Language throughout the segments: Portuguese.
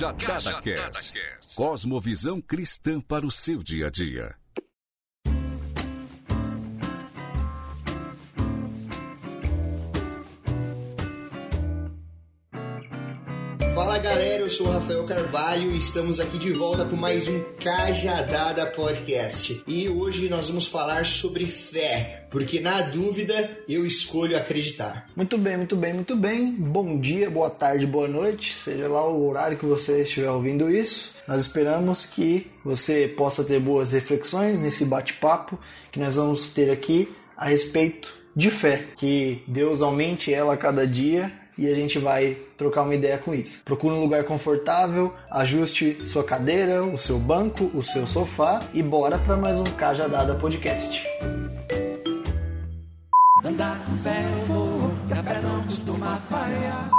Cajadada Cast. Cosmovisão cristã para o seu dia a dia. Sou o Rafael Carvalho e estamos aqui de volta para mais um Cajadada Podcast. E hoje nós vamos falar sobre fé, porque na dúvida eu escolho acreditar. Muito bem, muito bem, muito bem. Bom dia, boa tarde, boa noite, seja lá o horário que você estiver ouvindo isso. Nós esperamos que você possa ter boas reflexões nesse bate-papo que nós vamos ter aqui a respeito de fé, que Deus aumente ela a cada dia e a gente vai trocar uma ideia com isso. Procure um lugar confortável, ajuste sua cadeira, o seu banco, o seu sofá e bora para mais um Cajadada Podcast. Andar com fé eu vou, que a fé não costuma falhar.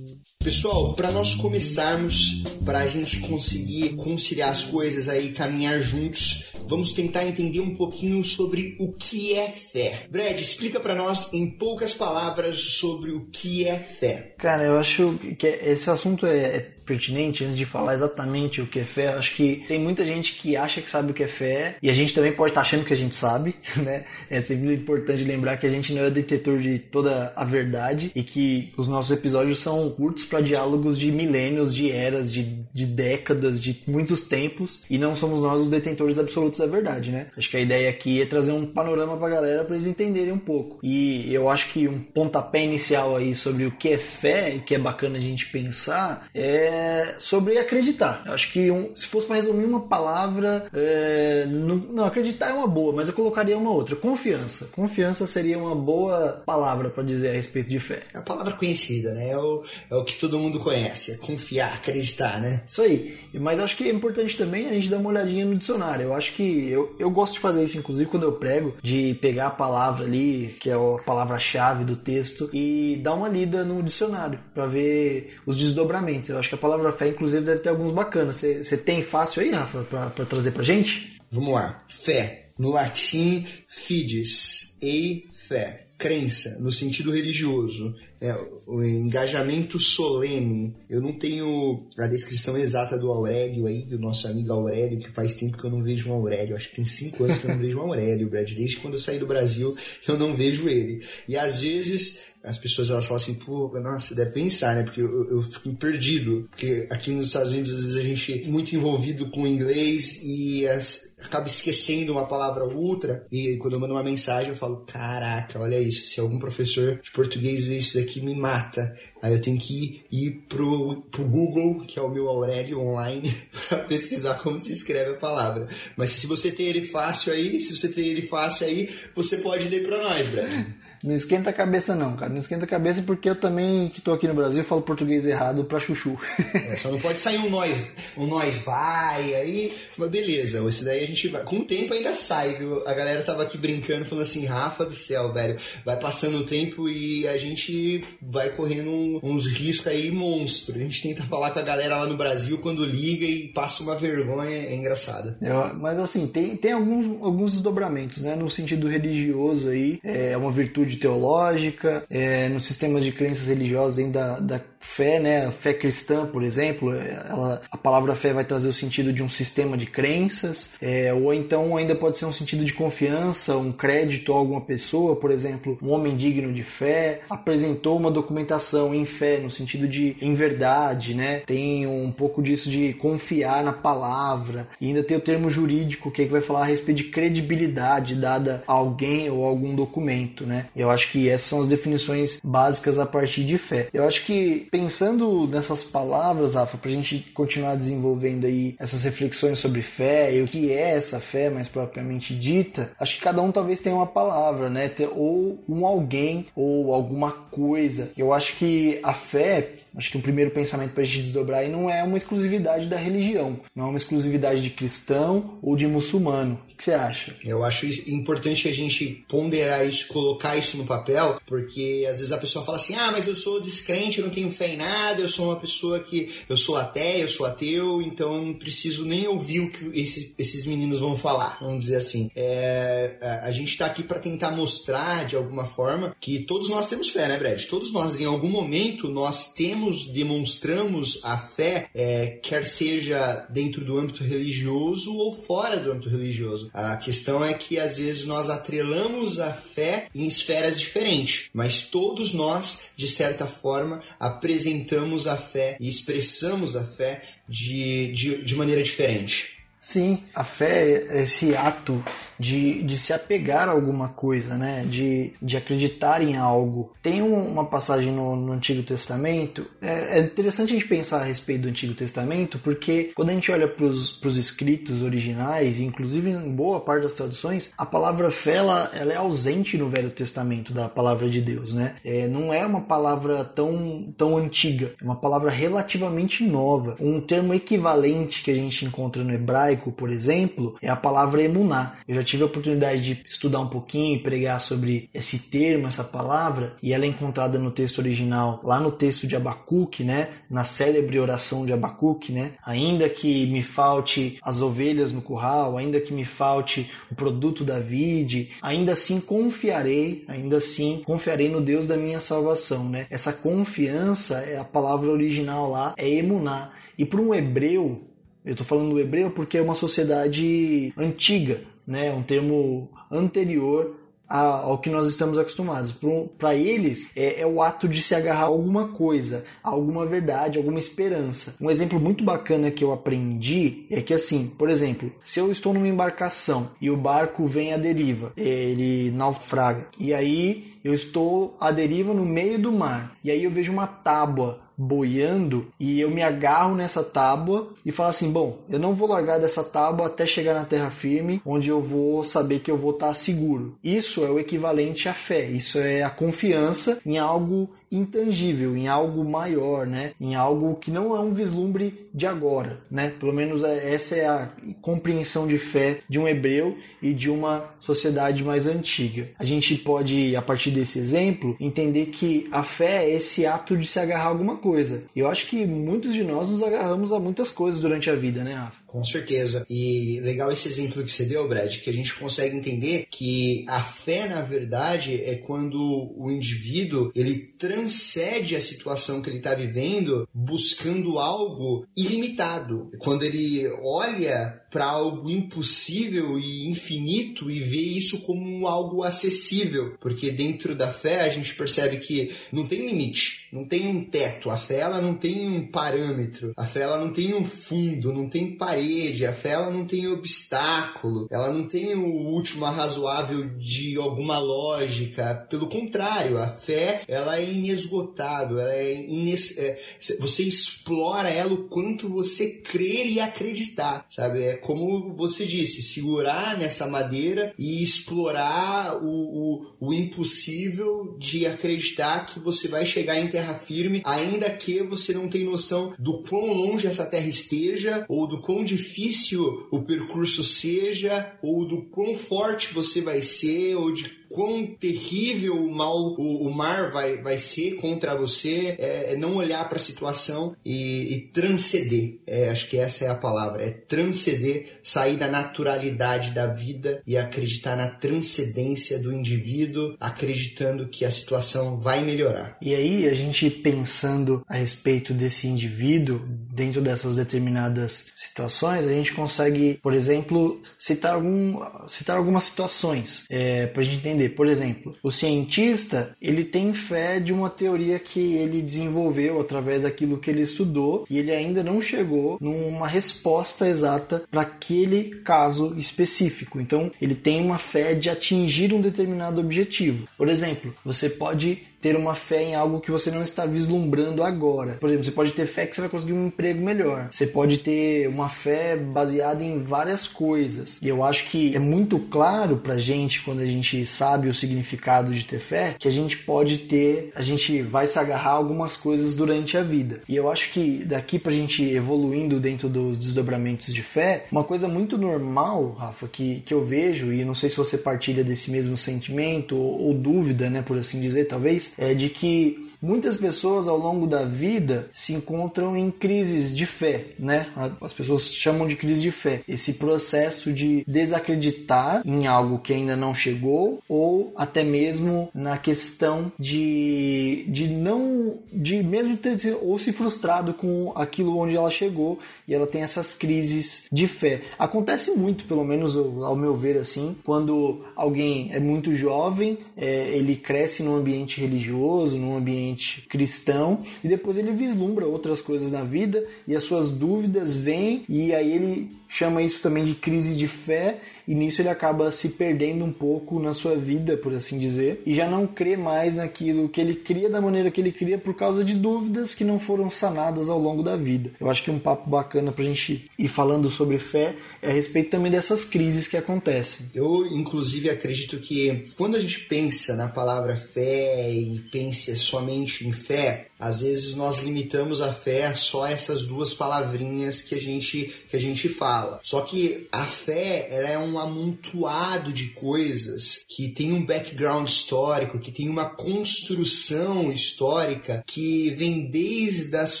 Pessoal, para nós começarmos, para a gente conseguir conciliar as coisas aí, caminhar juntos, vamos tentar entender um pouquinho sobre o que é fé. Brad, explica para nós em poucas palavras sobre o que é fé. Cara, eu acho que esse assunto é, é pertinente antes de falar exatamente o que é fé. Acho que tem muita gente que acha que sabe o que é fé e a gente também pode estar achando que a gente sabe, né? É sempre importante lembrar que a gente não é detetor de toda a verdade e que os nossos episódios são curtos para diálogos de milênios, de eras, de, de décadas, de muitos tempos e não somos nós os detentores absolutos da verdade, né? Acho que a ideia aqui é trazer um panorama pra galera para eles entenderem um pouco. E eu acho que um pontapé inicial aí sobre o que é fé e que é bacana a gente pensar é sobre acreditar. Eu acho que um, se fosse para resumir uma palavra, é, não, não, acreditar é uma boa, mas eu colocaria uma outra: confiança. Confiança seria uma boa palavra para dizer a respeito de fé. É a palavra conhecida, né? É o, é o que todo mundo conhece, é confiar, acreditar, né? Isso aí. Mas acho que é importante também a gente dar uma olhadinha no dicionário. Eu acho que eu, eu gosto de fazer isso, inclusive, quando eu prego, de pegar a palavra ali, que é a palavra-chave do texto, e dar uma lida no dicionário para ver os desdobramentos. Eu acho que a palavra fé, inclusive, deve ter alguns bacanas. Você tem fácil aí, Rafa, para trazer pra gente? Vamos lá. Fé. No latim, fides. E fé crença, no sentido religioso, é, o engajamento solene. Eu não tenho a descrição exata do Aurélio aí, do nosso amigo Aurélio, que faz tempo que eu não vejo um Aurélio. Acho que tem cinco anos que eu não vejo um Aurélio, Brad. Desde quando eu saí do Brasil, eu não vejo ele. E às vezes as pessoas elas falam assim, pô, nossa, deve pensar, né? Porque eu, eu fico perdido. Porque aqui nos Estados Unidos, às vezes a gente é muito envolvido com o inglês e as, acaba esquecendo uma palavra ou outra. E quando eu mando uma mensagem, eu falo, caraca, olha isso. Se algum professor de português ver isso daqui, me mata. Aí eu tenho que ir pro, pro Google, que é o meu Aurélio online, para pesquisar como se escreve a palavra. Mas se você tem ele fácil aí, se você tem ele fácil aí, você pode ler para nós, Brad. Não esquenta a cabeça não, cara. Não esquenta a cabeça porque eu também, que tô aqui no Brasil, falo português errado pra chuchu. É, só não pode sair um nós, um nós vai, aí, mas beleza, esse daí a gente vai. Com o tempo ainda sai, viu? A galera tava aqui brincando, falando assim, Rafa do céu, velho, vai passando o tempo e a gente vai correndo um, uns riscos aí monstro. A gente tenta falar com a galera lá no Brasil quando liga e passa uma vergonha, é engraçado. É, mas assim, tem, tem alguns, alguns desdobramentos, né? No sentido religioso aí, é uma virtude teológica, é, nos sistemas de crenças religiosas dentro da, da fé, né? A fé cristã, por exemplo, ela, a palavra fé vai trazer o sentido de um sistema de crenças, é, ou então ainda pode ser um sentido de confiança, um crédito a alguma pessoa, por exemplo, um homem digno de fé, apresentou uma documentação em fé, no sentido de em verdade, né? Tem um pouco disso de confiar na palavra, e ainda tem o termo jurídico que, é que vai falar a respeito de credibilidade dada a alguém ou algum documento, né? Eu acho que essas são as definições básicas a partir de fé. Eu acho que pensando nessas palavras, Rafa, para a gente continuar desenvolvendo aí essas reflexões sobre fé e o que é essa fé mais propriamente dita, acho que cada um talvez tenha uma palavra, né? Ou um alguém ou alguma coisa. Eu acho que a fé, acho que o primeiro pensamento para a gente desdobrar aí não é uma exclusividade da religião, não é uma exclusividade de cristão ou de muçulmano. O que você acha? Eu acho importante a gente ponderar isso, colocar isso no papel, porque às vezes a pessoa fala assim: ah, mas eu sou descrente, eu não tenho fé em nada, eu sou uma pessoa que. eu sou até, eu sou ateu, então eu não preciso nem ouvir o que esse, esses meninos vão falar, vamos dizer assim. É, a, a gente está aqui para tentar mostrar de alguma forma que todos nós temos fé, né, Brad? Todos nós, em algum momento, nós temos, demonstramos a fé, é, quer seja dentro do âmbito religioso ou fora do âmbito religioso. A questão é que às vezes nós atrelamos a fé em esferas diferentes, mas todos nós, de certa forma, apresentamos a fé e expressamos a fé de, de, de maneira diferente. Sim, a fé é esse ato de, de se apegar a alguma coisa, né? De, de acreditar em algo. Tem um, uma passagem no, no Antigo Testamento, é, é, interessante a gente pensar a respeito do Antigo Testamento, porque quando a gente olha para os escritos originais, inclusive em boa parte das traduções, a palavra fé ela, ela é ausente no Velho Testamento da palavra de Deus, né? É, não é uma palavra tão, tão antiga, é uma palavra relativamente nova. Um termo equivalente que a gente encontra no hebraico hebraico, por exemplo, é a palavra emuná. Eu já tive a oportunidade de estudar um pouquinho e pregar sobre esse termo, essa palavra, e ela é encontrada no texto original, lá no texto de Abacuque, né? Na célebre oração de Abacuque, né? Ainda que me falte as ovelhas no curral, ainda que me falte o produto da vide, ainda assim confiarei, ainda assim confiarei no Deus da minha salvação, né? Essa confiança é a palavra original lá, é emuná. E para um hebreu, eu estou falando do hebreu porque é uma sociedade antiga, né? um termo anterior ao que nós estamos acostumados. Para eles, é, é, o ato de se agarrar a alguma coisa, a alguma verdade, alguma esperança. Um exemplo muito bacana que eu aprendi é que, assim, por exemplo, se eu estou numa embarcação e o barco vem à deriva, ele naufraga, e aí eu estou à deriva no meio do mar, e aí eu vejo uma tábua boiando e eu me agarro nessa tábua e falo assim: bom, eu não vou largar dessa tábua até chegar na terra firme, onde eu vou saber que eu vou estar seguro. Isso é o equivalente à fé, isso é a confiança em algo intangível, em algo maior, né? Em algo que não é um vislumbre de agora, né? Pelo menos é, essa é a compreensão de fé de um hebreu e de uma sociedade mais antiga. A gente pode, a partir desse exemplo, entender que a fé é esse ato de se agarrar a alguma coisa. Eu acho que muitos de nós nos agarramos a muitas coisas durante a vida, né, Rafa? Com certeza. E legal esse exemplo que você deu, Brad, que a gente consegue entender que a fé, na verdade, é quando o indivíduo ele transcende a situação que ele está vivendo buscando algo ilimitado. Quando ele olha para algo impossível e infinito e vê isso como algo acessível, porque dentro da fé a gente percebe que não tem limite, não tem um teto, a fé ela não tem um parâmetro, a fé ela não tem um fundo, não tem parede, a fé ela não tem obstáculo, ela não tem o último razoável de alguma lógica, pelo contrário, a fé ela é inesgotável, ela é, ines... é você explora ela o quanto você crer e acreditar, sabe? É como você disse, segurar nessa madeira e explorar o, o, o impossível de acreditar que você vai chegar em terra firme, ainda que você não tenha noção do quão longe essa terra esteja, ou do quão difícil o percurso seja, ou do quão forte você vai ser, ou de quão terrível o mal o, o mar vai, vai ser contra você, é, é não olhar para a situação e, e transcender. É, acho que essa é a palavra, é transcender, sair da naturalidade da vida e acreditar na transcendência do indivíduo, acreditando que a situação vai melhorar. E aí a gente pensando a respeito desse indivíduo dentro dessas determinadas situações, a gente consegue, por exemplo, citar algum citar algumas situações é, para a gente entender entender. Por exemplo, o cientista ele tem fé de uma teoria que ele desenvolveu através daquilo que ele estudou e ele ainda não chegou numa resposta exata para aquele caso específico. Então, ele tem uma fé de atingir um determinado objetivo. Por exemplo, você pode ter uma fé em algo que você não está vislumbrando agora. Por exemplo, você pode ter fé que você vai conseguir um emprego melhor. Você pode ter uma fé baseada em várias coisas. E eu acho que é muito claro pra gente quando a gente sabe o significado de ter fé, que a gente pode ter, a gente vai se agarrar a algumas coisas durante a vida. E eu acho que daqui pra gente evoluindo dentro dos desdobramentos de fé, uma coisa muito normal, Rafa, que, que eu vejo, e não sei se você partilha desse mesmo sentimento ou, ou dúvida, né, por assim dizer, talvez, é de que muitas pessoas ao longo da vida se encontram em crises de fé, né? As pessoas chamam de crise de fé. Esse processo de desacreditar em algo que ainda não chegou ou até mesmo na questão de, de não de mesmo ter ou se frustrado com aquilo onde ela chegou e ela tem essas crises de fé. Acontece muito, pelo menos ao meu ver assim, quando alguém é muito jovem, é, ele cresce num ambiente religioso, num ambiente cristão e depois ele vislumbra outras coisas na vida e as suas dúvidas vêm e aí ele chama isso também de crise de fé e nisso ele acaba se perdendo um pouco na sua vida, por assim dizer, e já não crê mais naquilo que ele cria da maneira que ele cria por causa de dúvidas que não foram sanadas ao longo da vida. Eu acho que um papo bacana pra gente ir falando sobre fé é a respeito também dessas crises que acontecem. Eu, inclusive, acredito que quando a gente pensa na palavra fé e pensa somente em fé, às vezes nós limitamos a fé só essas duas palavrinhas que a gente que a gente fala. Só que a fé ela é um amontoado de coisas que tem um background histórico, que tem uma construção histórica que vem desde as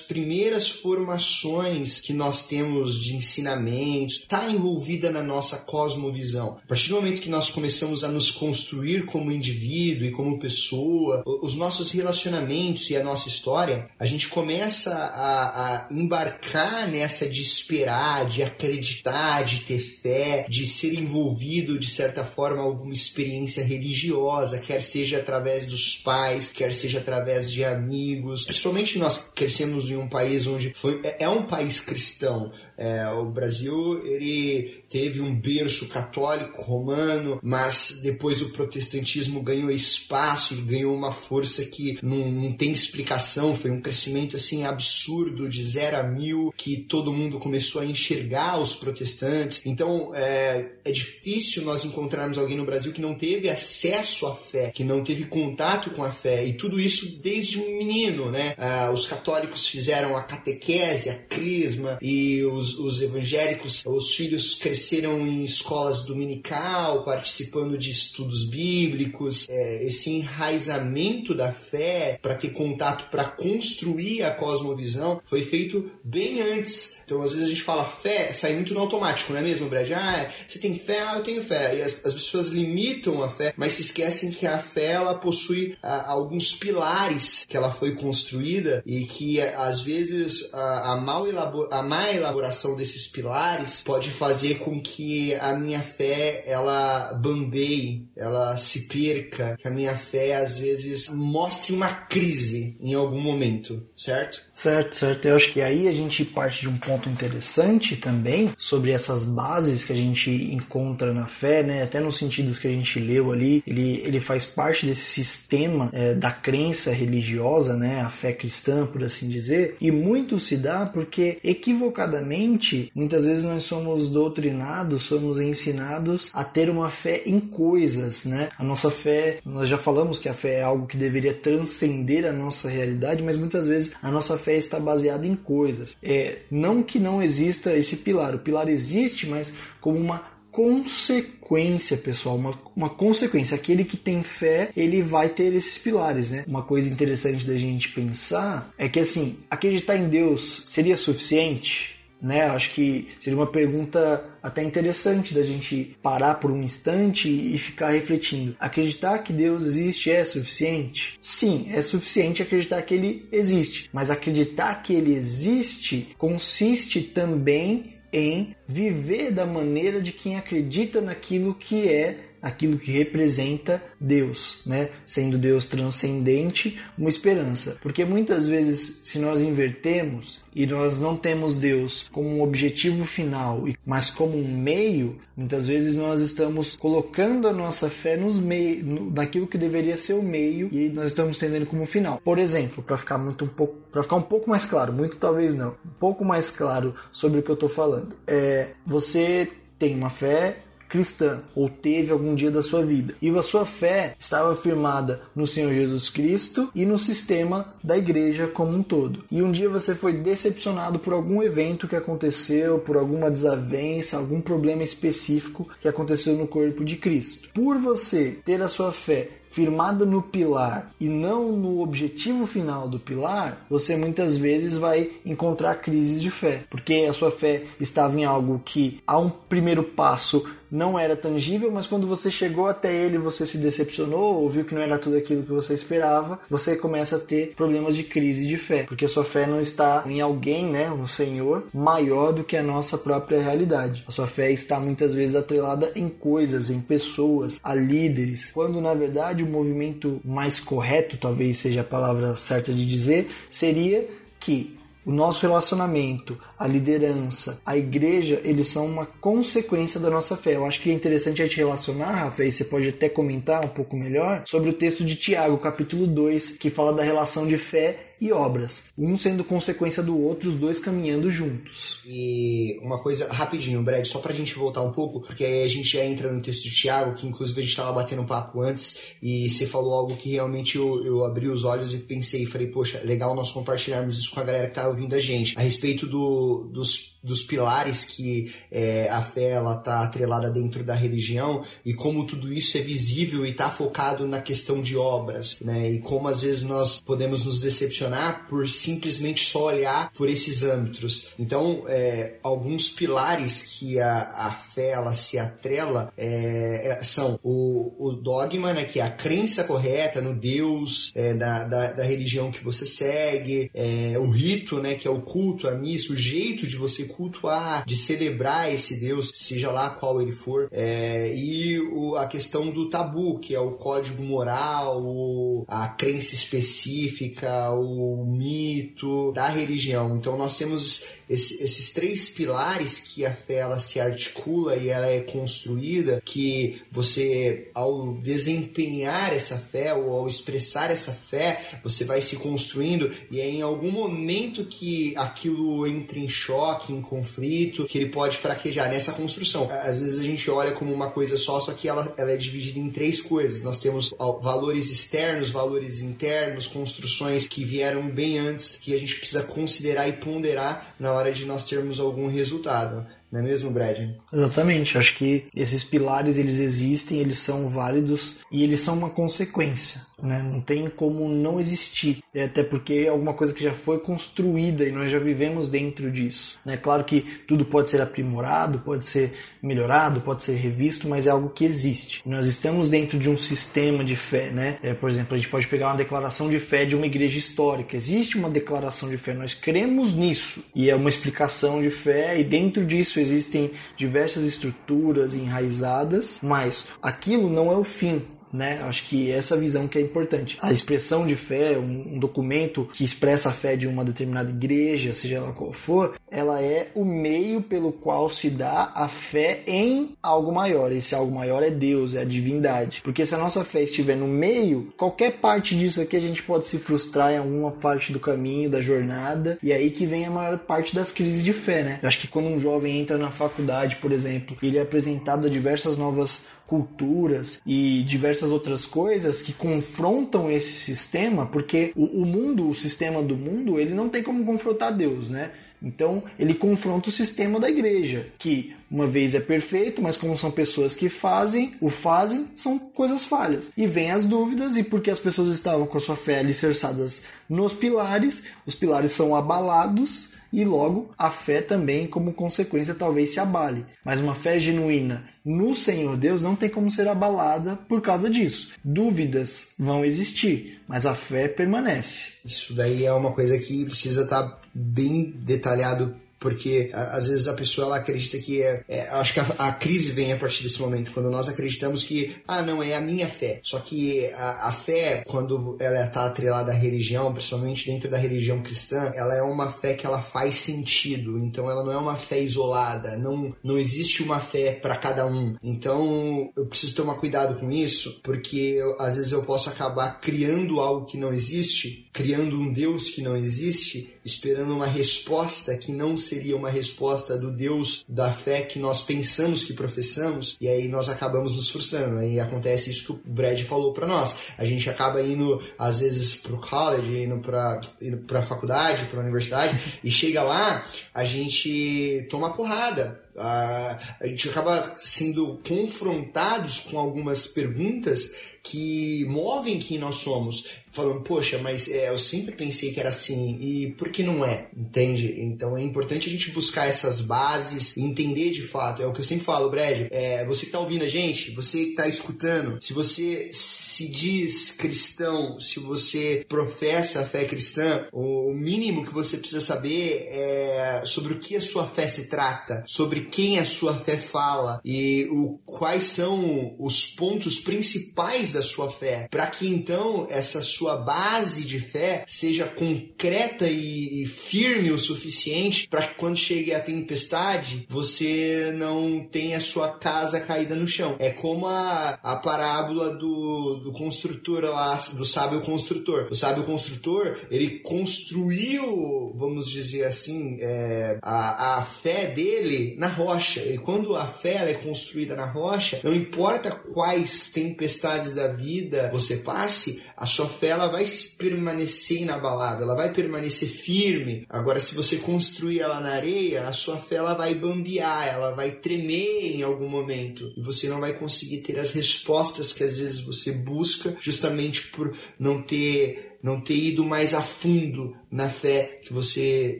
primeiras formações que nós temos de ensinamentos, está envolvida na nossa cosmovisão. A partir do momento que nós começamos a nos construir como indivíduo e como pessoa, os nossos relacionamentos e a nossa história história, a gente começa a, a embarcar nessa de esperar, de acreditar, de ter fé, de ser envolvido de certa forma alguma experiência religiosa, quer seja através dos pais, quer seja através de amigos. Principalmente nós crescemos em um país onde foi, é, é um país cristão. É, o Brasil ele teve um berço católico romano, mas depois o protestantismo ganhou espaço ganhou uma força que não, não tem explicação. Foi um crescimento assim absurdo de zero a mil que todo mundo começou a enxergar os protestantes. Então é, é difícil nós encontrarmos alguém no Brasil que não teve acesso à fé, que não teve contato com a fé e tudo isso desde um menino, né? Ah, os católicos fizeram a catequese, a crisma e os os, os evangélicos, os filhos cresceram em escolas dominical, participando de estudos bíblicos. É, esse enraizamento da fé para ter contato, para construir a cosmovisão, foi feito bem antes. Então, às vezes a gente fala fé, sai muito no automático, não é mesmo, Brad? Ah, você tem fé? Ah, eu tenho fé. E as, as pessoas limitam a fé, mas se esquecem que a fé ela possui ah, alguns pilares que ela foi construída e que às vezes a, a, mal elabor, a má elaboração desses pilares pode fazer com que a minha fé ela bambeie, ela se perca, que a minha fé às vezes mostre uma crise em algum momento, certo? Certo, certo. Eu acho que aí a gente parte de um ponto interessante também sobre essas bases que a gente encontra na fé, né? Até nos sentidos que a gente leu ali, ele, ele faz parte desse sistema é, da crença religiosa, né? A fé cristã, por assim dizer, e muito se dá porque equivocadamente muitas vezes nós somos doutrinados, somos ensinados a ter uma fé em coisas, né? A nossa fé, nós já falamos que a fé é algo que deveria transcender a nossa realidade, mas muitas vezes a nossa fé está baseada em coisas. É, não que não exista esse pilar, o pilar existe, mas como uma consequência, pessoal, uma, uma consequência. Aquele que tem fé, ele vai ter esses pilares, né? Uma coisa interessante da gente pensar é que, assim, acreditar em Deus seria suficiente? Né? Acho que seria uma pergunta até interessante da gente parar por um instante e ficar refletindo. Acreditar que Deus existe é suficiente? Sim, é suficiente acreditar que ele existe, mas acreditar que ele existe consiste também em viver da maneira de quem acredita naquilo que é aquilo que representa Deus, né? Sendo Deus transcendente, uma esperança. Porque muitas vezes, se nós invertemos e nós não temos Deus como um objetivo final, mas como um meio, muitas vezes nós estamos colocando a nossa fé nos meios, naquilo que deveria ser o meio e nós estamos entendendo como final. Por exemplo, para ficar muito um pouco, para ficar um pouco mais claro, muito talvez não, um pouco mais claro sobre o que eu estou falando. É, você tem uma fé cristã ou teve algum dia da sua vida. E a sua fé estava firmada no Senhor Jesus Cristo e no sistema da igreja como um todo. E um dia você foi decepcionado por algum evento que aconteceu, por alguma desavença, algum problema específico que aconteceu no corpo de Cristo. Por você ter a sua fé firmada no pilar e não no objetivo final do pilar, você muitas vezes vai encontrar crises de fé, porque a sua fé estava em algo que, a um primeiro passo, não era tangível, mas quando você chegou até ele, você se decepcionou, ou viu que não era tudo aquilo que você esperava, você começa a ter problemas de crise de fé, porque a sua fé não está em alguém, né, um Senhor, maior do que a nossa própria realidade. A sua fé está muitas vezes atrelada em coisas, em pessoas, a líderes, quando na verdade o movimento mais correto, talvez seja a palavra certa de dizer, seria que o nosso relacionamento, a liderança, a igreja, eles são uma consequência da nossa fé. Eu acho que é interessante a gente relacionar, Rafa, e você pode até comentar um pouco melhor sobre o texto de Tiago, capítulo 2, que fala da relação de fé e obras, um sendo consequência do outro, os dois caminhando juntos. E uma coisa, rapidinho, Brad, só pra gente voltar um pouco, porque aí a gente já entra no texto de Tiago, que inclusive a gente tava batendo um papo antes, e você falou algo que realmente eu, eu abri os olhos e pensei, falei, poxa, legal nós compartilharmos isso com a galera que tá ouvindo a gente, a respeito do, dos dos pilares que é, a fé está atrelada dentro da religião e como tudo isso é visível e está focado na questão de obras, né? E como às vezes nós podemos nos decepcionar por simplesmente só olhar por esses âmbitos. Então, é, alguns pilares que a, a fé ela se atrela é, é, são o, o, dogma, né? Que é a crença correta no Deus é, da, da, da, religião que você segue, é, o rito, né? Que é o culto, a missa, o jeito de você cultuar, de celebrar esse Deus, seja lá qual ele for. É, e o, a questão do tabu, que é o código moral, o, a crença específica, o mito da religião. Então nós temos esse, esses três pilares que a fé ela se articula e ela é construída, que você ao desempenhar essa fé ou ao expressar essa fé, você vai se construindo e é em algum momento que aquilo entra em choque, em conflito, que ele pode fraquejar nessa construção. Às vezes a gente olha como uma coisa só, só que ela, ela é dividida em três coisas. Nós temos valores externos, valores internos, construções que vieram bem antes, que a gente precisa considerar e ponderar na hora de nós termos algum resultado. Não é mesmo, Brad? Exatamente. Acho que esses pilares eles existem, eles são válidos e eles são uma consequência. Né? Não tem como não existir, é até porque é alguma coisa que já foi construída e nós já vivemos dentro disso. É né? claro que tudo pode ser aprimorado, pode ser melhorado, pode ser revisto, mas é algo que existe. Nós estamos dentro de um sistema de fé, né? É, por exemplo, a gente pode pegar uma declaração de fé de uma igreja histórica. Existe uma declaração de fé, nós cremos nisso e é uma explicação de fé e dentro disso existem diversas estruturas enraizadas, mas aquilo não é o fim né? Acho que essa visão que é importante. A expressão de fé, um, um, documento que expressa a fé de uma determinada igreja, seja ela qual for, ela é o meio pelo qual se dá a fé em algo maior. Esse algo maior é Deus, é a divindade. Porque se a nossa fé estiver no meio, qualquer parte disso aqui a gente pode se frustrar em alguma parte do caminho, da jornada, e aí que vem a maior parte das crises de fé, né? Eu acho que quando um jovem entra na faculdade, por exemplo, ele é apresentado a diversas novas culturas e diversas outras coisas que confrontam esse sistema, porque o, o mundo, o sistema do mundo, ele não tem como confrontar Deus, né? Então ele confronta o sistema da igreja, que uma vez é perfeito, mas como são pessoas que fazem, o fazem, são coisas falhas. E vem as dúvidas, e porque as pessoas estavam com a sua fé alicerçadas nos pilares, os pilares são abalados e logo a fé também, como consequência, talvez se abale. Mas uma fé genuína no Senhor Deus não tem como ser abalada por causa disso. Dúvidas vão existir, mas a fé permanece. Isso daí é uma coisa que precisa estar bem detalhado porque às vezes a pessoa ela acredita que é, é acho que a, a, crise vem a partir desse momento, quando nós acreditamos que, ah, não, é a minha fé. Só que a, a fé, quando ela está atrelada à religião, principalmente dentro da religião cristã, ela é uma fé que ela faz sentido, então ela não é uma fé isolada, não, não existe uma fé para cada um. Então eu preciso tomar cuidado com isso, porque eu, às vezes eu posso acabar criando algo que não existe, criando um Deus que não existe, esperando uma resposta que não seria uma resposta do Deus da fé que nós pensamos que professamos, e aí nós acabamos nos frustrando. Aí acontece isso que o Brad falou para nós. A gente acaba indo às vezes pro college, indo para indo pra faculdade, pra universidade, e chega lá, a gente toma porrada. a gente acaba sendo confrontados com algumas perguntas que movem quem nós somos falando, poxa, mas é, eu sempre pensei que era assim, e por que não é? Entende? Então é importante a gente buscar essas bases e entender de fato. É o que eu sempre falo, Brad. É, você que tá ouvindo a gente, você que tá escutando, se você se diz cristão, se você professa a fé cristã, o mínimo que você precisa saber é sobre o que a sua fé se trata, sobre quem a sua fé fala e o, quais são os pontos principais da sua fé, para que então essa sua base de fé seja concreta e, e firme o suficiente para que quando chegue a tempestade você não tenha sua casa caída no chão. É como a, a parábola do, do construtor lá, do sábio construtor. O sábio construtor, ele construiu, vamos dizer assim, é, a, a fé dele na rocha. E quando a fé é construída na rocha, não importa quais tempestades da vida você passe, a sua fé ela vai permanecer inabalável, ela vai permanecer firme. Agora, se você construir ela na areia, a sua fé ela vai bambear, ela vai tremer em algum momento e você não vai conseguir ter as respostas que às vezes você busca, justamente por não ter não ter ido mais a fundo na fé que você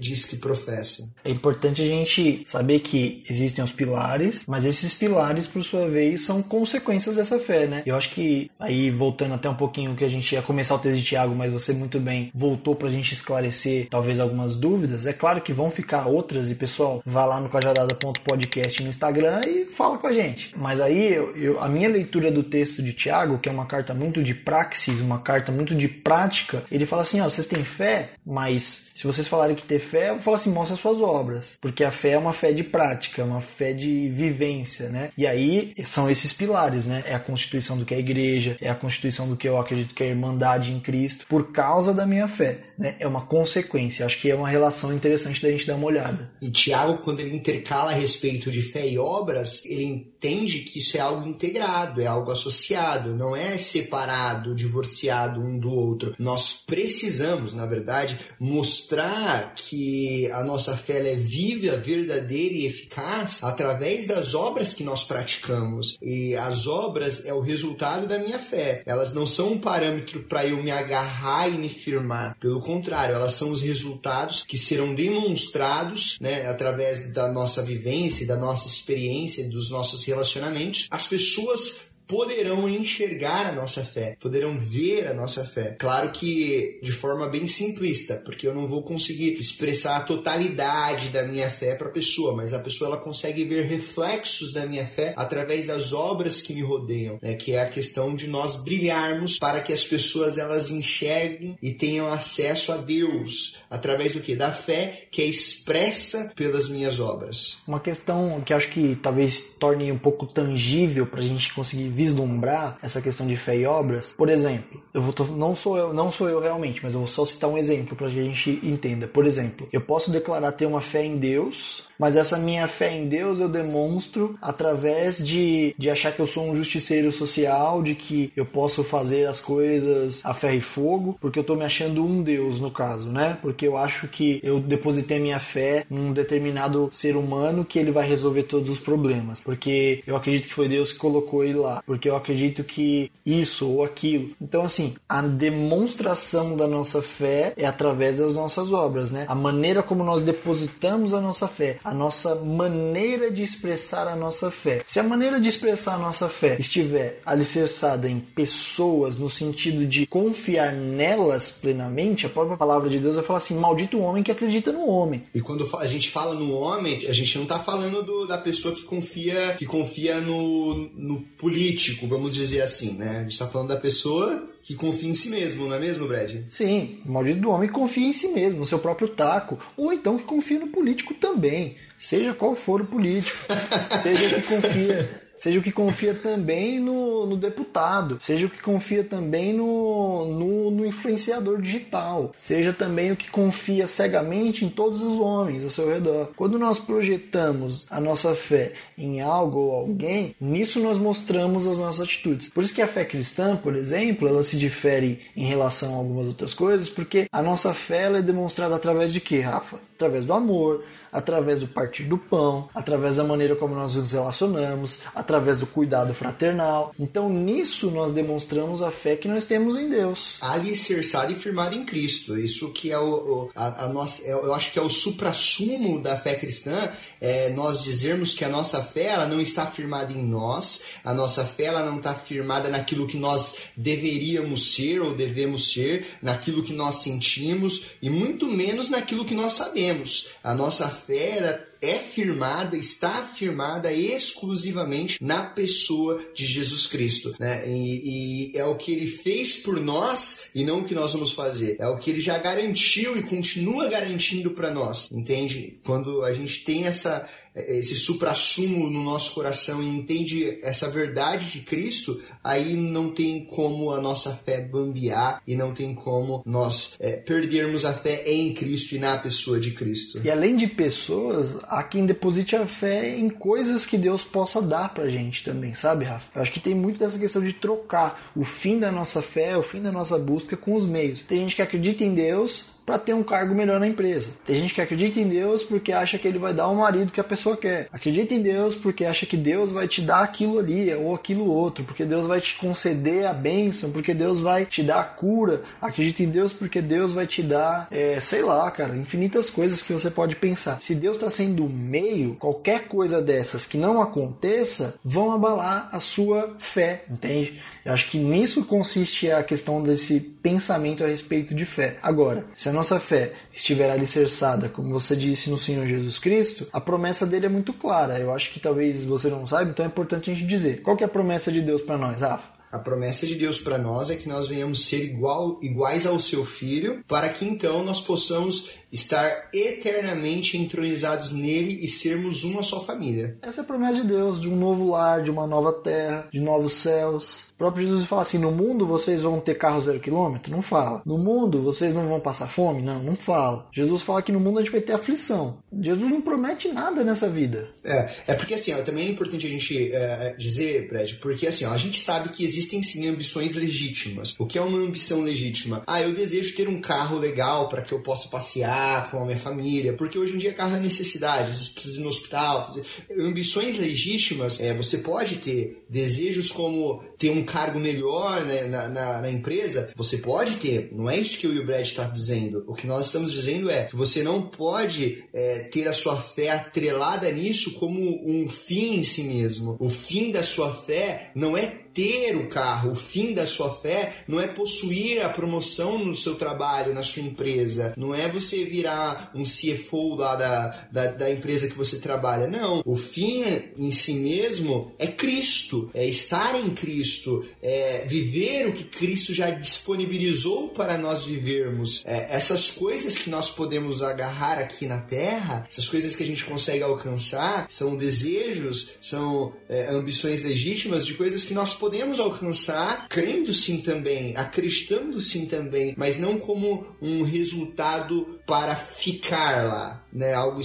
diz que professa. É importante a gente saber que existem os pilares, mas esses pilares, por sua vez, são consequências dessa fé, né? Eu acho que, aí voltando até um pouquinho que a gente ia começar o texto de Tiago, mas você muito bem voltou para a gente esclarecer talvez algumas dúvidas. É claro que vão ficar outras e, pessoal, vá lá no cajadada.podcast no Instagram e fala com a gente. Mas aí, eu, eu, a minha leitura do texto de Tiago, que é uma carta muito de praxis, uma carta muito de prática, ele fala assim, ó, vocês têm fé, mas mas se vocês falarem que ter fé, eu falo assim, mostra suas obras. Porque a fé é uma fé de prática, é uma fé de vivência, né? E aí são esses pilares, né? É a constituição do que é a igreja, é a constituição do que eu acredito que é a irmandade em Cristo, por causa da minha fé, né? É uma consequência. Acho que é uma relação interessante da gente dar uma olhada. E Tiago, quando ele intercala a respeito de fé e obras, ele entende que isso é algo integrado, é algo associado, não é separado, divorciado um do outro. Nós precisamos, na verdade, mostrar que a nossa fé é viva, verdadeira e eficaz através das obras que nós praticamos. E as obras é o resultado da minha fé. Elas não são um parâmetro para eu me agarrar e me firmar. Pelo contrário, elas são os resultados que serão demonstrados né, através da nossa vivência, da nossa experiência, dos nossos relacionamentos. As pessoas poderão enxergar a nossa fé, poderão ver a nossa fé. Claro que de forma bem simplista, porque eu não vou conseguir expressar a totalidade da minha fé para a pessoa, mas a pessoa ela consegue ver reflexos da minha fé através das obras que me rodeiam, né? Que é a questão de nós brilharmos para que as pessoas elas enxerguem e tenham acesso a Deus através do que da fé que é expressa pelas minhas obras. Uma questão que acho que talvez torne um pouco tangível para a gente conseguir vislumbrar essa questão de fé e obras, por exemplo, eu vou não sou eu, não sou eu realmente, mas eu vou só citar um exemplo para que a gente entenda. Por exemplo, eu posso declarar ter uma fé em Deus, mas essa minha fé em Deus eu demonstro através de, de achar que eu sou um justiceiro social, de que eu posso fazer as coisas a ferro e fogo, porque eu tô me achando um Deus no caso, né? Porque eu acho que eu depositei minha fé num determinado ser humano que ele vai resolver todos os problemas, porque eu acredito que foi Deus que colocou ele lá porque eu acredito que isso ou aquilo. Então, assim, a demonstração da nossa fé é através das nossas obras, né? A maneira como nós depositamos a nossa fé, a nossa maneira de expressar a nossa fé. Se a maneira de expressar a nossa fé estiver alicerçada em pessoas, no sentido de confiar nelas plenamente, a própria palavra de Deus vai falar assim: maldito o homem que acredita no homem. E quando a gente fala no homem, a gente não está falando do, da pessoa que confia, que confia no, no político, vamos dizer assim, né? A gente está falando da pessoa que confia em si mesmo, não é mesmo, Brad? Sim, o maldito do homem confia em si mesmo, no seu próprio taco, ou então que confia no político também, seja qual for o político, seja que confia seja o que confia também no, no deputado, seja o que confia também no, no, no, influenciador digital, seja também o que confia cegamente em todos os homens ao seu redor. Quando nós projetamos a nossa fé em algo ou alguém, nisso nós mostramos as nossas atitudes. Por isso que a fé cristã, por exemplo, ela se difere em relação a algumas outras coisas, porque a nossa fé é demonstrada através de quê, Rafa? Através do amor, através do partir do pão, através da maneira como nós nos relacionamos, através do cuidado fraternal. Então, nisso nós demonstramos a fé que nós temos em Deus. Alicerçado e firmado em Cristo. Isso que é o, a, a nossa, é, eu acho que é o suprassumo da fé cristã, é nós dizermos que a nossa fé ela não está firmada em nós, a nossa fé ela não está firmada naquilo que nós deveríamos ser ou devemos ser, naquilo que nós sentimos e muito menos naquilo que nós sabemos. A nossa fé é firmada, está firmada exclusivamente na pessoa de Jesus Cristo, né? E, e, é o que ele fez por nós e não o que nós vamos fazer. É o que ele já garantiu e continua garantindo para nós, entende? Quando a gente tem essa esse suprassumo no nosso coração e entende essa verdade de Cristo, aí não tem como a nossa fé bambear e não tem como nós é, perdermos a fé em Cristo e na pessoa de Cristo. E além de pessoas, há quem deposite a fé em coisas que Deus possa dar pra gente também, sabe, Rafa? Eu acho que tem muito dessa questão de trocar o fim da nossa fé, o fim da nossa busca com os meios. Tem gente que acredita em Deus, para ter um cargo melhor na empresa. Tem gente que acredita em Deus porque acha que ele vai dar o marido que a pessoa quer. Acredita em Deus porque acha que Deus vai te dar aquilo ali ou aquilo outro, porque Deus vai te conceder a bênção, porque Deus vai te dar a cura. Acredita em Deus porque Deus vai te dar, é, sei lá, cara, infinitas coisas que você pode pensar. Se Deus está sendo o meio, qualquer coisa dessas que não aconteça vão abalar a sua fé, entende? Eu acho que nisso consiste a questão desse pensamento a respeito de fé. Agora, se a nossa fé estiver alicerçada, como você disse, no Senhor Jesus Cristo, a promessa dele é muito clara. Eu acho que talvez você não saiba, então é importante a gente dizer. Qual que é a promessa de Deus para nós, Rafa? A promessa de Deus para nós é que nós venhamos ser igual, iguais ao seu filho, para que então nós possamos estar eternamente entronizados nele e sermos uma só família. Essa é a promessa de Deus, de um novo lar, de uma nova terra, de novos céus próprio Jesus fala assim: no mundo vocês vão ter carro zero quilômetro? Não fala. No mundo vocês não vão passar fome? Não, não fala. Jesus fala que no mundo a gente vai ter aflição. Jesus não promete nada nessa vida. É, é porque assim, ó, também é importante a gente é, dizer, Brad, porque assim, ó, a gente sabe que existem sim ambições legítimas. O que é uma ambição legítima? Ah, eu desejo ter um carro legal para que eu possa passear com a minha família, porque hoje em dia carro é necessidade, você precisa ir no hospital. Fazer... Ambições legítimas, é, você pode ter desejos como ter um cargo melhor né, na, na, na, empresa, você pode ter. Não é isso que o Brad está dizendo. O que nós estamos dizendo é que você não pode é, ter a sua fé atrelada nisso como um fim em si mesmo. O fim da sua fé não é ter o carro, o fim da sua fé não é possuir a promoção no seu trabalho, na sua empresa, não é você virar um CFO lá da, da, da empresa que você trabalha, não. O fim em si mesmo é Cristo, é estar em Cristo, é viver o que Cristo já disponibilizou para nós vivermos. É, essas coisas que nós podemos agarrar aqui na Terra, essas coisas que a gente consegue alcançar, são desejos, são é, ambições legítimas de coisas que nós podemos alcançar crendo sim também, acreditando sim também, mas não como um resultado para ficar lá, né? Algo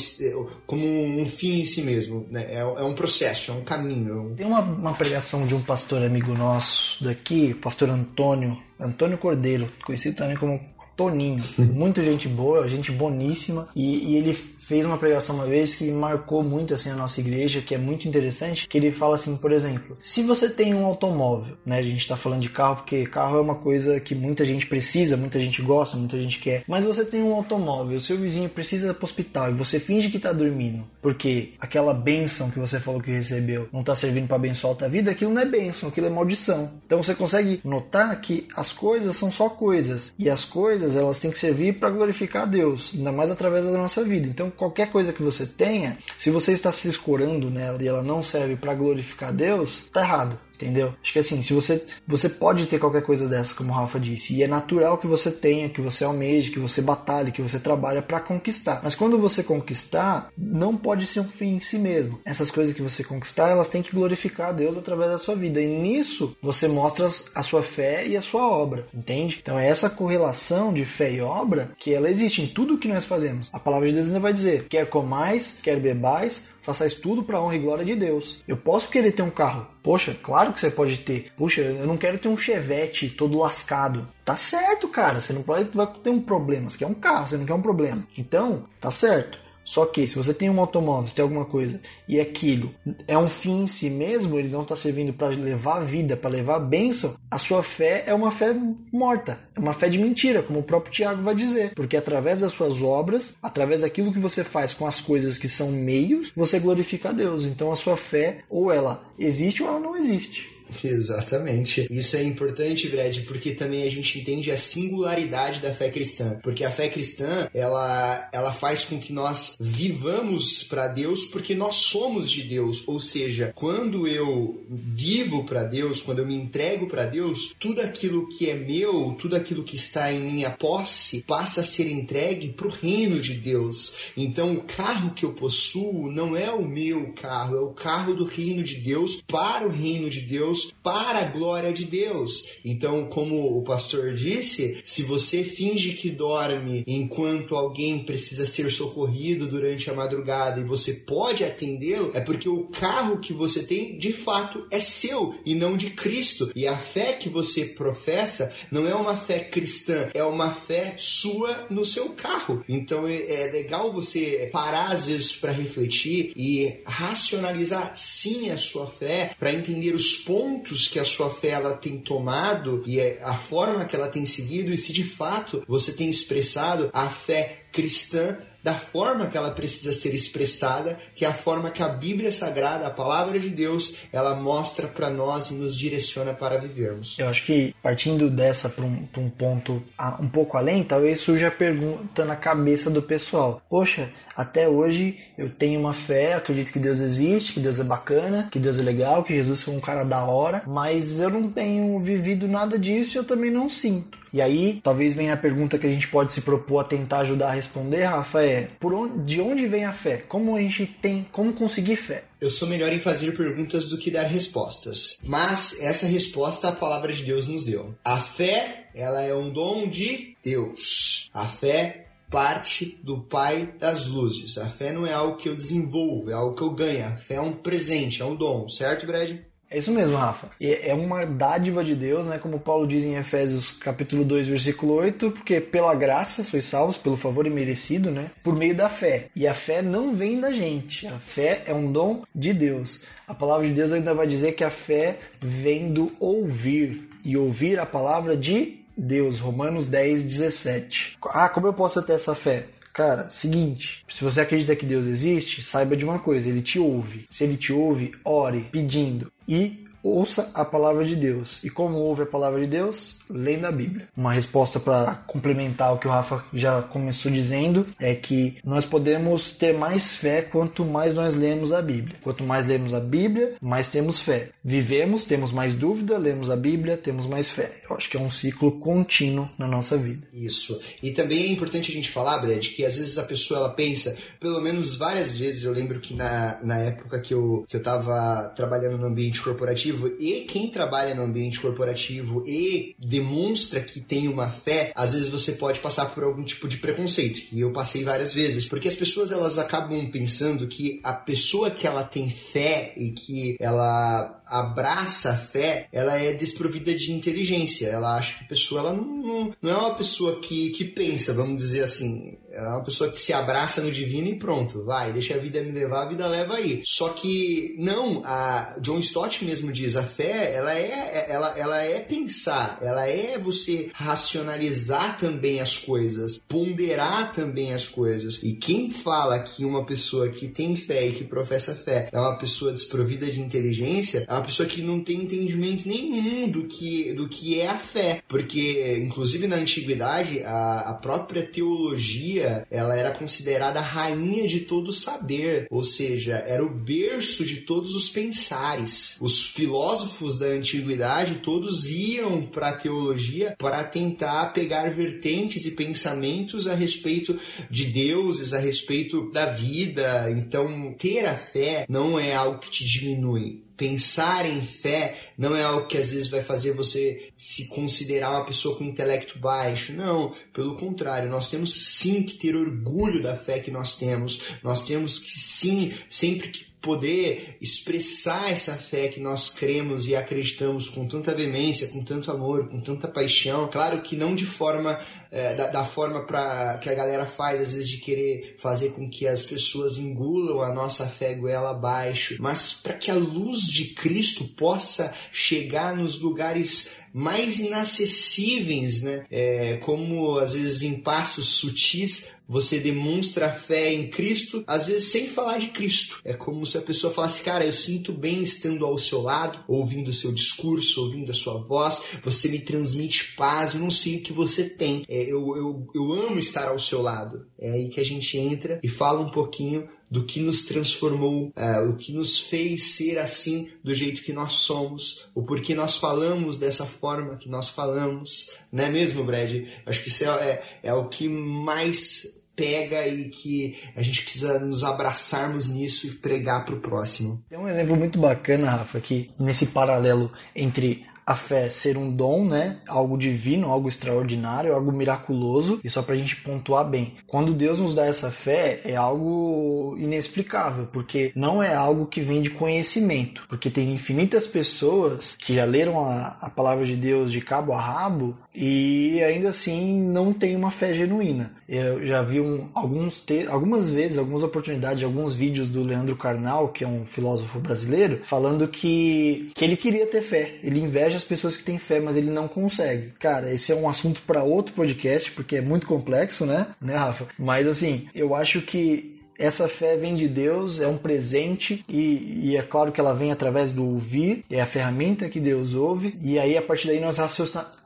como um fim em si mesmo, né? É, é um processo, é um caminho. É um... Tem uma, uma pregação de um pastor amigo nosso daqui, pastor Antônio, Antônio Cordeiro, conhecido também como Toninho. Muito gente boa, gente boníssima. E, e ele fez uma pregação uma vez que marcou muito assim a nossa igreja, que é muito interessante, que ele fala assim, por exemplo, se você tem um automóvel, né, a gente está falando de carro porque carro é uma coisa que muita gente precisa, muita gente gosta, muita gente quer, mas você tem um automóvel, seu vizinho precisa ir para o hospital e você finge que está dormindo, porque aquela benção que você falou que recebeu não está servindo para abençoar a tua vida, aquilo não é benção, aquilo é maldição. Então você consegue notar que as coisas são só coisas e as coisas elas têm que servir para glorificar a Deus, ainda mais através da nossa vida. Então qualquer coisa que você tenha, se você está se escorando nela e ela não serve para glorificar Deus, tá errado. Entendeu? Acho que assim, se você você pode ter qualquer coisa dessa, como o Rafa disse, e é natural que você tenha, que você almeje, que você batalhe, que você trabalhe para conquistar. Mas quando você conquistar, não pode ser um fim em si mesmo. Essas coisas que você conquistar, elas têm que glorificar a Deus através da sua vida. E nisso você mostra a sua fé e a sua obra, entende? Então é essa correlação de fé e obra que ela existe em tudo que nós fazemos. A palavra de Deus ainda vai dizer: quer comais, quer bebais, façais tudo para honra e glória de Deus. Eu posso querer ter um carro. Poxa, claro que você pode ter. Puxa, eu não quero ter um Chevette todo lascado. Tá certo, cara. Você não pode ter um problema. Você quer um carro, você não quer um problema. Então, tá certo. Só que se você tem um automóvel, se tem alguma coisa, e aquilo é um fim em si mesmo, ele não está servindo para levar a vida, para levar a bênção, a sua fé é uma fé morta, é uma fé de mentira, como o próprio Tiago vai dizer. Porque através das suas obras, através daquilo que você faz com as coisas que são meios, você glorifica a Deus. Então a sua fé, ou ela existe ou ela não existe. Exatamente. Isso é importante, Brad, porque também a gente entende a singularidade da fé cristã. Porque a fé cristã, ela, ela faz com que nós vivamos para Deus porque nós somos de Deus. Ou seja, quando eu vivo para Deus, quando eu me entrego para Deus, tudo aquilo que é meu, tudo aquilo que está em minha posse, passa a ser entregue para o reino de Deus. Então, o carro que eu possuo não é o meu carro, é o carro do reino de Deus para o reino de Deus Deus para a glória de Deus. Então, como o pastor disse, se você finge que dorme enquanto alguém precisa ser socorrido durante a madrugada e você pode atendê-lo, é porque o carro que você tem de fato é seu e não de Cristo. E a fé que você professa não é uma fé cristã, é uma fé sua no seu carro. Então é, é legal você parar às vezes para refletir e racionalizar sim a sua fé para entender os pontos pontos que a sua fé ela tem tomado e é a forma que ela tem seguido e se de fato você tem expressado a fé cristã da forma que ela precisa ser expressada, que é a forma que a Bíblia Sagrada, a palavra de Deus, ela mostra para nós e nos direciona para vivermos. Eu acho que partindo dessa para um, um, ponto um pouco além, talvez surja a pergunta na cabeça do pessoal: Poxa, até hoje eu tenho uma fé, acredito que Deus existe, que Deus é bacana, que Deus é legal, que Jesus foi um cara da hora, mas eu não tenho vivido nada disso e eu também não sinto. E aí, talvez venha a pergunta que a gente pode se propor a tentar ajudar a responder, Rafa, é por onde, de onde vem a fé? Como a gente tem, como conseguir fé? Eu sou melhor em fazer perguntas do que dar respostas. Mas essa resposta a palavra de Deus nos deu. A fé, ela é um dom de Deus. A fé parte do Pai das luzes. A fé não é algo que eu desenvolvo, é algo que eu ganho. A fé é um presente, é um dom, certo, Brad? É isso mesmo, Rafa. É uma dádiva de Deus, né? Como Paulo diz em Efésios capítulo 2, versículo 8, porque pela graça sois salvos, pelo favor imerecido, né? Por meio da fé. E a fé não vem da gente. A fé é um dom de Deus. A palavra de Deus ainda vai dizer que a fé vem do ouvir. E ouvir a palavra de Deus, Romanos 10, 17. Ah, como eu posso ter essa fé? Cara, seguinte, se você acredita que Deus existe, saiba de uma coisa, ele te ouve. Se ele te ouve, ore pedindo. E ouça a palavra de Deus. E como ouve a palavra de Deus? Lendo a Bíblia. Uma resposta para complementar o que o Rafa já começou dizendo é que nós podemos ter mais fé quanto mais nós lemos a Bíblia. Quanto mais lemos a Bíblia, mais temos fé. Vivemos, temos mais dúvida, lemos a Bíblia, temos mais fé. Eu acho que é um ciclo contínuo na nossa vida. Isso. E também é importante a gente falar, Brad, que às vezes a pessoa ela pensa, pelo menos várias vezes, eu lembro que na, na época que eu, que eu tava trabalhando no ambiente corporativo, corporativo e quem trabalha no ambiente corporativo e demonstra que tem uma fé, às vezes você pode passar por algum tipo de preconceito. E eu passei várias vezes, porque as pessoas elas acabam pensando que a pessoa que ela tem fé e que ela abraça a fé, ela é desprovida de inteligência. Ela acha que a pessoa ela não, não, não é uma pessoa que, que pensa, vamos dizer assim. É uma pessoa que se abraça no divino e pronto, vai, deixa a vida me levar, a vida leva aí. Só que não, a John Stott mesmo diz, a fé, ela é, ela, ela é pensar, ela é você racionalizar também as coisas, ponderar também as coisas. E quem fala que uma pessoa que tem fé e que professa fé é uma pessoa desprovida de inteligência, uma pessoa que não tem entendimento nenhum do que, do que é a fé. Porque, inclusive na antiguidade, a, a própria teologia ela era considerada a rainha de todo saber, ou seja, era o berço de todos os pensares. Os filósofos da antiguidade todos iam para a teologia para tentar pegar vertentes e pensamentos a respeito de deuses, a respeito da vida. Então, ter a fé não é algo que te diminui pensar em fé não é algo que às vezes vai fazer você se considerar uma pessoa com intelecto baixo. Não, pelo contrário, nós temos sim que ter orgulho da fé que nós temos. Nós temos que sim, sempre que poder expressar essa fé que nós cremos e acreditamos com tanta veemência, com tanto amor, com tanta paixão. Claro que não de forma é, da, da, forma para que a galera faz às vezes de querer fazer com que as pessoas engulam a nossa fé goela abaixo, mas para que a luz de Cristo possa chegar nos lugares mais inacessíveis, né? É, como às vezes em passos sutis você demonstra a fé em Cristo, às vezes sem falar de Cristo. É como se a pessoa falasse, cara, eu sinto bem estando ao seu lado, ouvindo o seu discurso, ouvindo a sua voz, você me transmite paz, eu não sei o que você tem. É, eu, eu, eu amo estar ao seu lado. É aí que a gente entra e fala um pouquinho do que nos transformou, é, o que nos fez ser assim do jeito que nós somos, o porquê nós falamos dessa forma que nós falamos, não é mesmo, Brad? Acho que isso é, é, é o que mais pega e que a gente precisa nos abraçarmos nisso e pregar para o próximo. Tem um exemplo muito bacana, Rafa, aqui nesse paralelo entre a fé ser um dom, né? Algo divino, algo extraordinário, algo miraculoso, e só pra gente pontuar bem. Quando Deus nos dá essa fé, é algo inexplicável, porque não é algo que vem de conhecimento, porque tem infinitas pessoas que já leram a, a palavra de Deus de cabo a rabo e ainda assim não tem uma fé genuína. Eu já vi um, alguns algumas vezes, algumas oportunidades, alguns vídeos do Leandro Carnal, que é um filósofo brasileiro, falando que, que ele queria ter fé. Ele inveja as pessoas que têm fé, mas ele não consegue. Cara, esse é um assunto para outro podcast, porque é muito complexo, né? Né, Rafa? Mas assim, eu acho que essa fé vem de Deus, é um presente e, e, é claro que ela vem através do ouvir, é a ferramenta que Deus ouve e aí a partir daí nós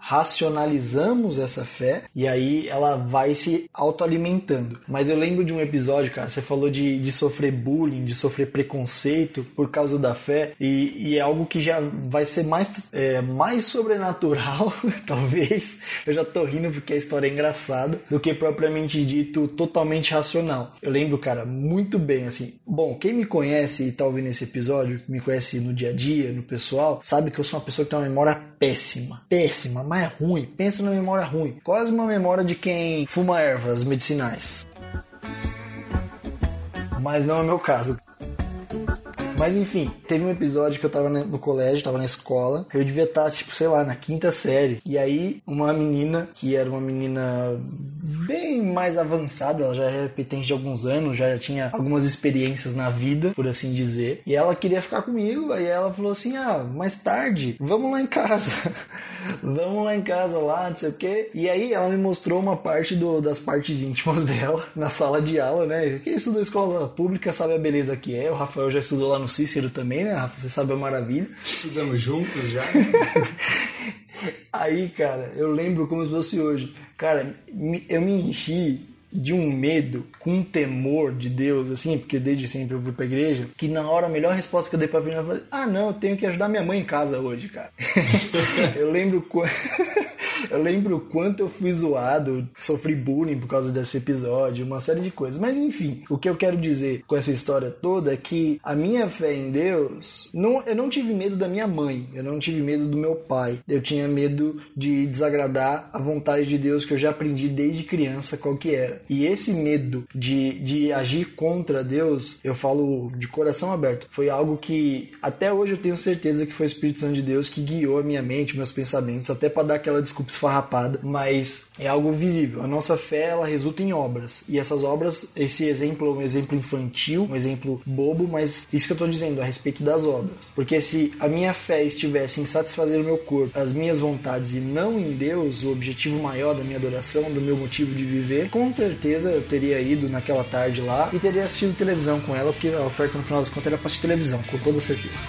racionalizamos essa fé e aí ela vai se autoalimentando. Mas eu lembro de um episódio, cara, você falou de, de sofrer bullying, de sofrer preconceito por causa da fé e, e é algo que já vai ser mais, é, mais sobrenatural, talvez. Eu já tô rindo porque a história é engraçada, do que propriamente dito totalmente racional. Eu lembro, cara, muito bem, assim. Bom, quem me conhece e tá ouvindo esse episódio, me conhece no dia a dia, no pessoal, sabe que eu sou uma pessoa que tem uma memória péssima. Péssima, mas é ruim. Pensa na memória ruim. Quase uma memória de quem fuma ervas medicinais. Mas não é o meu caso. Mas enfim, teve um episódio que eu tava no colégio, tava na escola. Eu devia estar, tá, tipo, sei lá, na quinta série. E aí, uma menina, que era uma menina bem mais avançada, ela já era repetente de alguns anos, já tinha algumas experiências na vida, por assim dizer. E ela queria ficar comigo, aí ela falou assim: ah, mais tarde, vamos lá em casa. vamos lá em casa lá, não sei o quê. E aí ela me mostrou uma parte do, das partes íntimas dela na sala de aula, né? Quem estudou escola pública sabe a beleza que é. O Rafael já estudou lá no Cícero também, né, Rafa? Você sabe a maravilha. Estudamos juntos já. Aí, cara, eu lembro como se fosse hoje. Cara, eu me enchi de um medo, com um temor de Deus, assim, porque desde sempre eu fui pra igreja, que na hora a melhor resposta que eu dei pra vir, eu falei, ah não, eu tenho que ajudar minha mãe em casa hoje, cara. eu lembro. Eu lembro quanto eu fui zoado, sofri bullying por causa desse episódio, uma série de coisas. Mas enfim, o que eu quero dizer com essa história toda é que a minha fé em Deus, não, eu não tive medo da minha mãe, eu não tive medo do meu pai. Eu tinha medo de desagradar a vontade de Deus que eu já aprendi desde criança qual que era. E esse medo de, de agir contra Deus, eu falo de coração aberto, foi algo que até hoje eu tenho certeza que foi o Espírito Santo de Deus que guiou a minha mente, meus pensamentos, até para dar aquela desculpa esfarrapada, mas é algo visível. A nossa fé ela resulta em obras. E essas obras, esse exemplo é um exemplo infantil, um exemplo bobo, mas isso que eu estou dizendo a respeito das obras. Porque se a minha fé estivesse em satisfazer o meu corpo, as minhas vontades e não em Deus, o objetivo maior da minha adoração, do meu motivo de viver, com certeza eu teria ido naquela tarde lá e teria assistido televisão com ela, porque a oferta no final das contas era para assistir televisão, com toda certeza.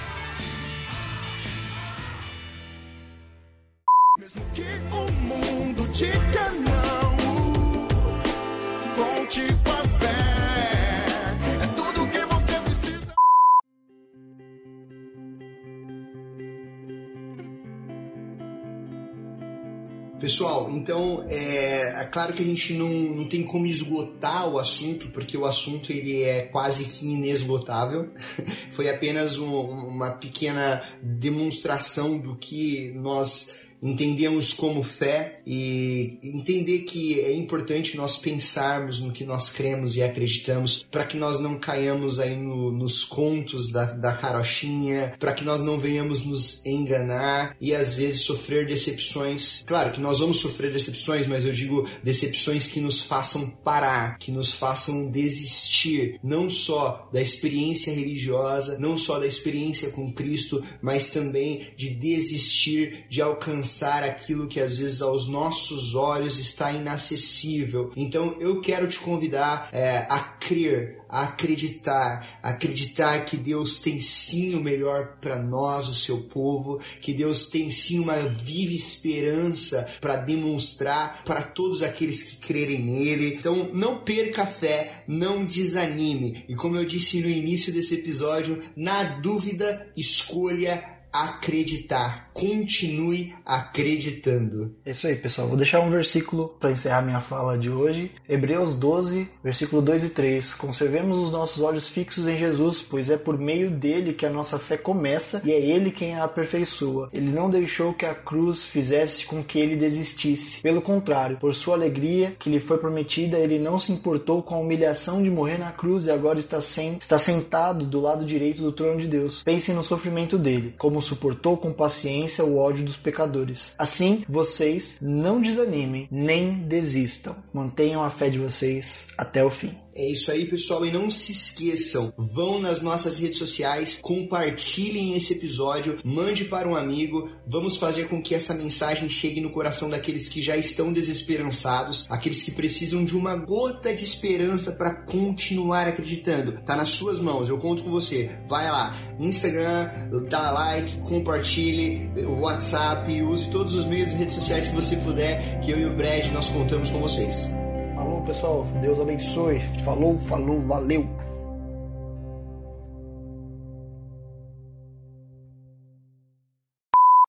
Pessoal, então é, é, claro que a gente não, não tem como esgotar o assunto, porque o assunto ele é quase que inesgotável. Foi apenas um, uma pequena demonstração do que nós entendemos como fé e entender que é importante nós pensarmos no que nós cremos e acreditamos para que nós não caiamos aí no, nos contos da, da carochinha, para que nós não venhamos nos enganar e às vezes sofrer decepções. Claro que nós vamos sofrer decepções, mas eu digo decepções que nos façam parar, que nos façam desistir, não só da experiência religiosa, não só da experiência com Cristo, mas também de desistir de alcançar alcançar aquilo que às vezes aos nossos olhos está inacessível. Então eu quero te convidar é, a crer, a acreditar, acreditar que Deus tem sim o melhor para nós, o seu povo, que Deus tem sim uma viva esperança para demonstrar para todos aqueles que crerem nele. Então não perca a fé, não desanime. E como eu disse no início desse episódio, na dúvida, escolha acreditar. Continue acreditando. É isso aí, pessoal. Vou deixar um versículo para encerrar minha fala de hoje. Hebreus 12, versículo 2 e 3. Conservemos os nossos olhos fixos em Jesus, pois é por meio dele que a nossa fé começa e é ele quem a aperfeiçoa. Ele não deixou que a cruz fizesse com que ele desistisse. Pelo contrário, por sua alegria que lhe foi prometida, ele não se importou com a humilhação de morrer na cruz e agora está, sem, está sentado do lado direito do trono de Deus. Pensem no sofrimento dele, como suportou com paciência o ódio dos pecadores. Assim, vocês não desanimem nem desistam. Mantenham a fé de vocês até o fim. É isso aí, pessoal. E não se esqueçam, vão nas nossas redes sociais, compartilhem esse episódio, mande para um amigo. Vamos fazer com que essa mensagem chegue no coração daqueles que já estão desesperançados, aqueles que precisam de uma gota de esperança para continuar acreditando. Tá nas suas mãos, eu conto com você. Vai lá, Instagram, dá like, compartilhe, WhatsApp, use todos os meios de redes sociais que você puder, que eu e o Brad nós contamos com vocês pessoal. Deus abençoe. Falou, falou, valeu.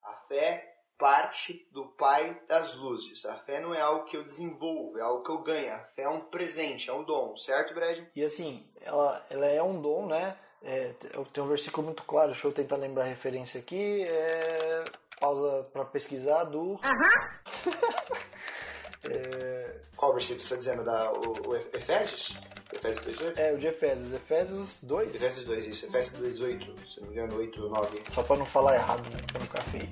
A fé parte do Pai das luzes. A fé não é algo que eu desenvolvo, é algo que eu ganho. A fé é um presente, é um dom, certo, Brad? E assim, ela, ela é um dom, né? É, tem um versículo muito claro, deixa eu tentar lembrar a referência aqui. É, pausa para pesquisar do. Uhum. É... Qual versículo você está dizendo? Da, o, o Efésios? Efésios 2,8? É, o de Efésios. Efésios 2? Efésios 2, isso. Efésios 2,8. Se não me engano, 8, 9. Só para não falar errado, né? Pra não ficar feio.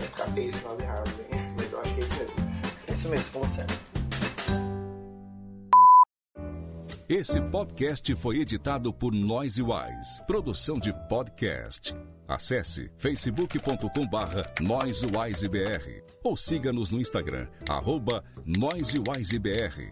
É ficar feio se nós errarmos, hein? Mas eu acho que é isso mesmo. É isso mesmo, falou certo. Esse podcast foi editado por Noise Wise, produção de podcast. Acesse facebook.com barra ou siga-nos no Instagram, arroba NoiseWiseBR.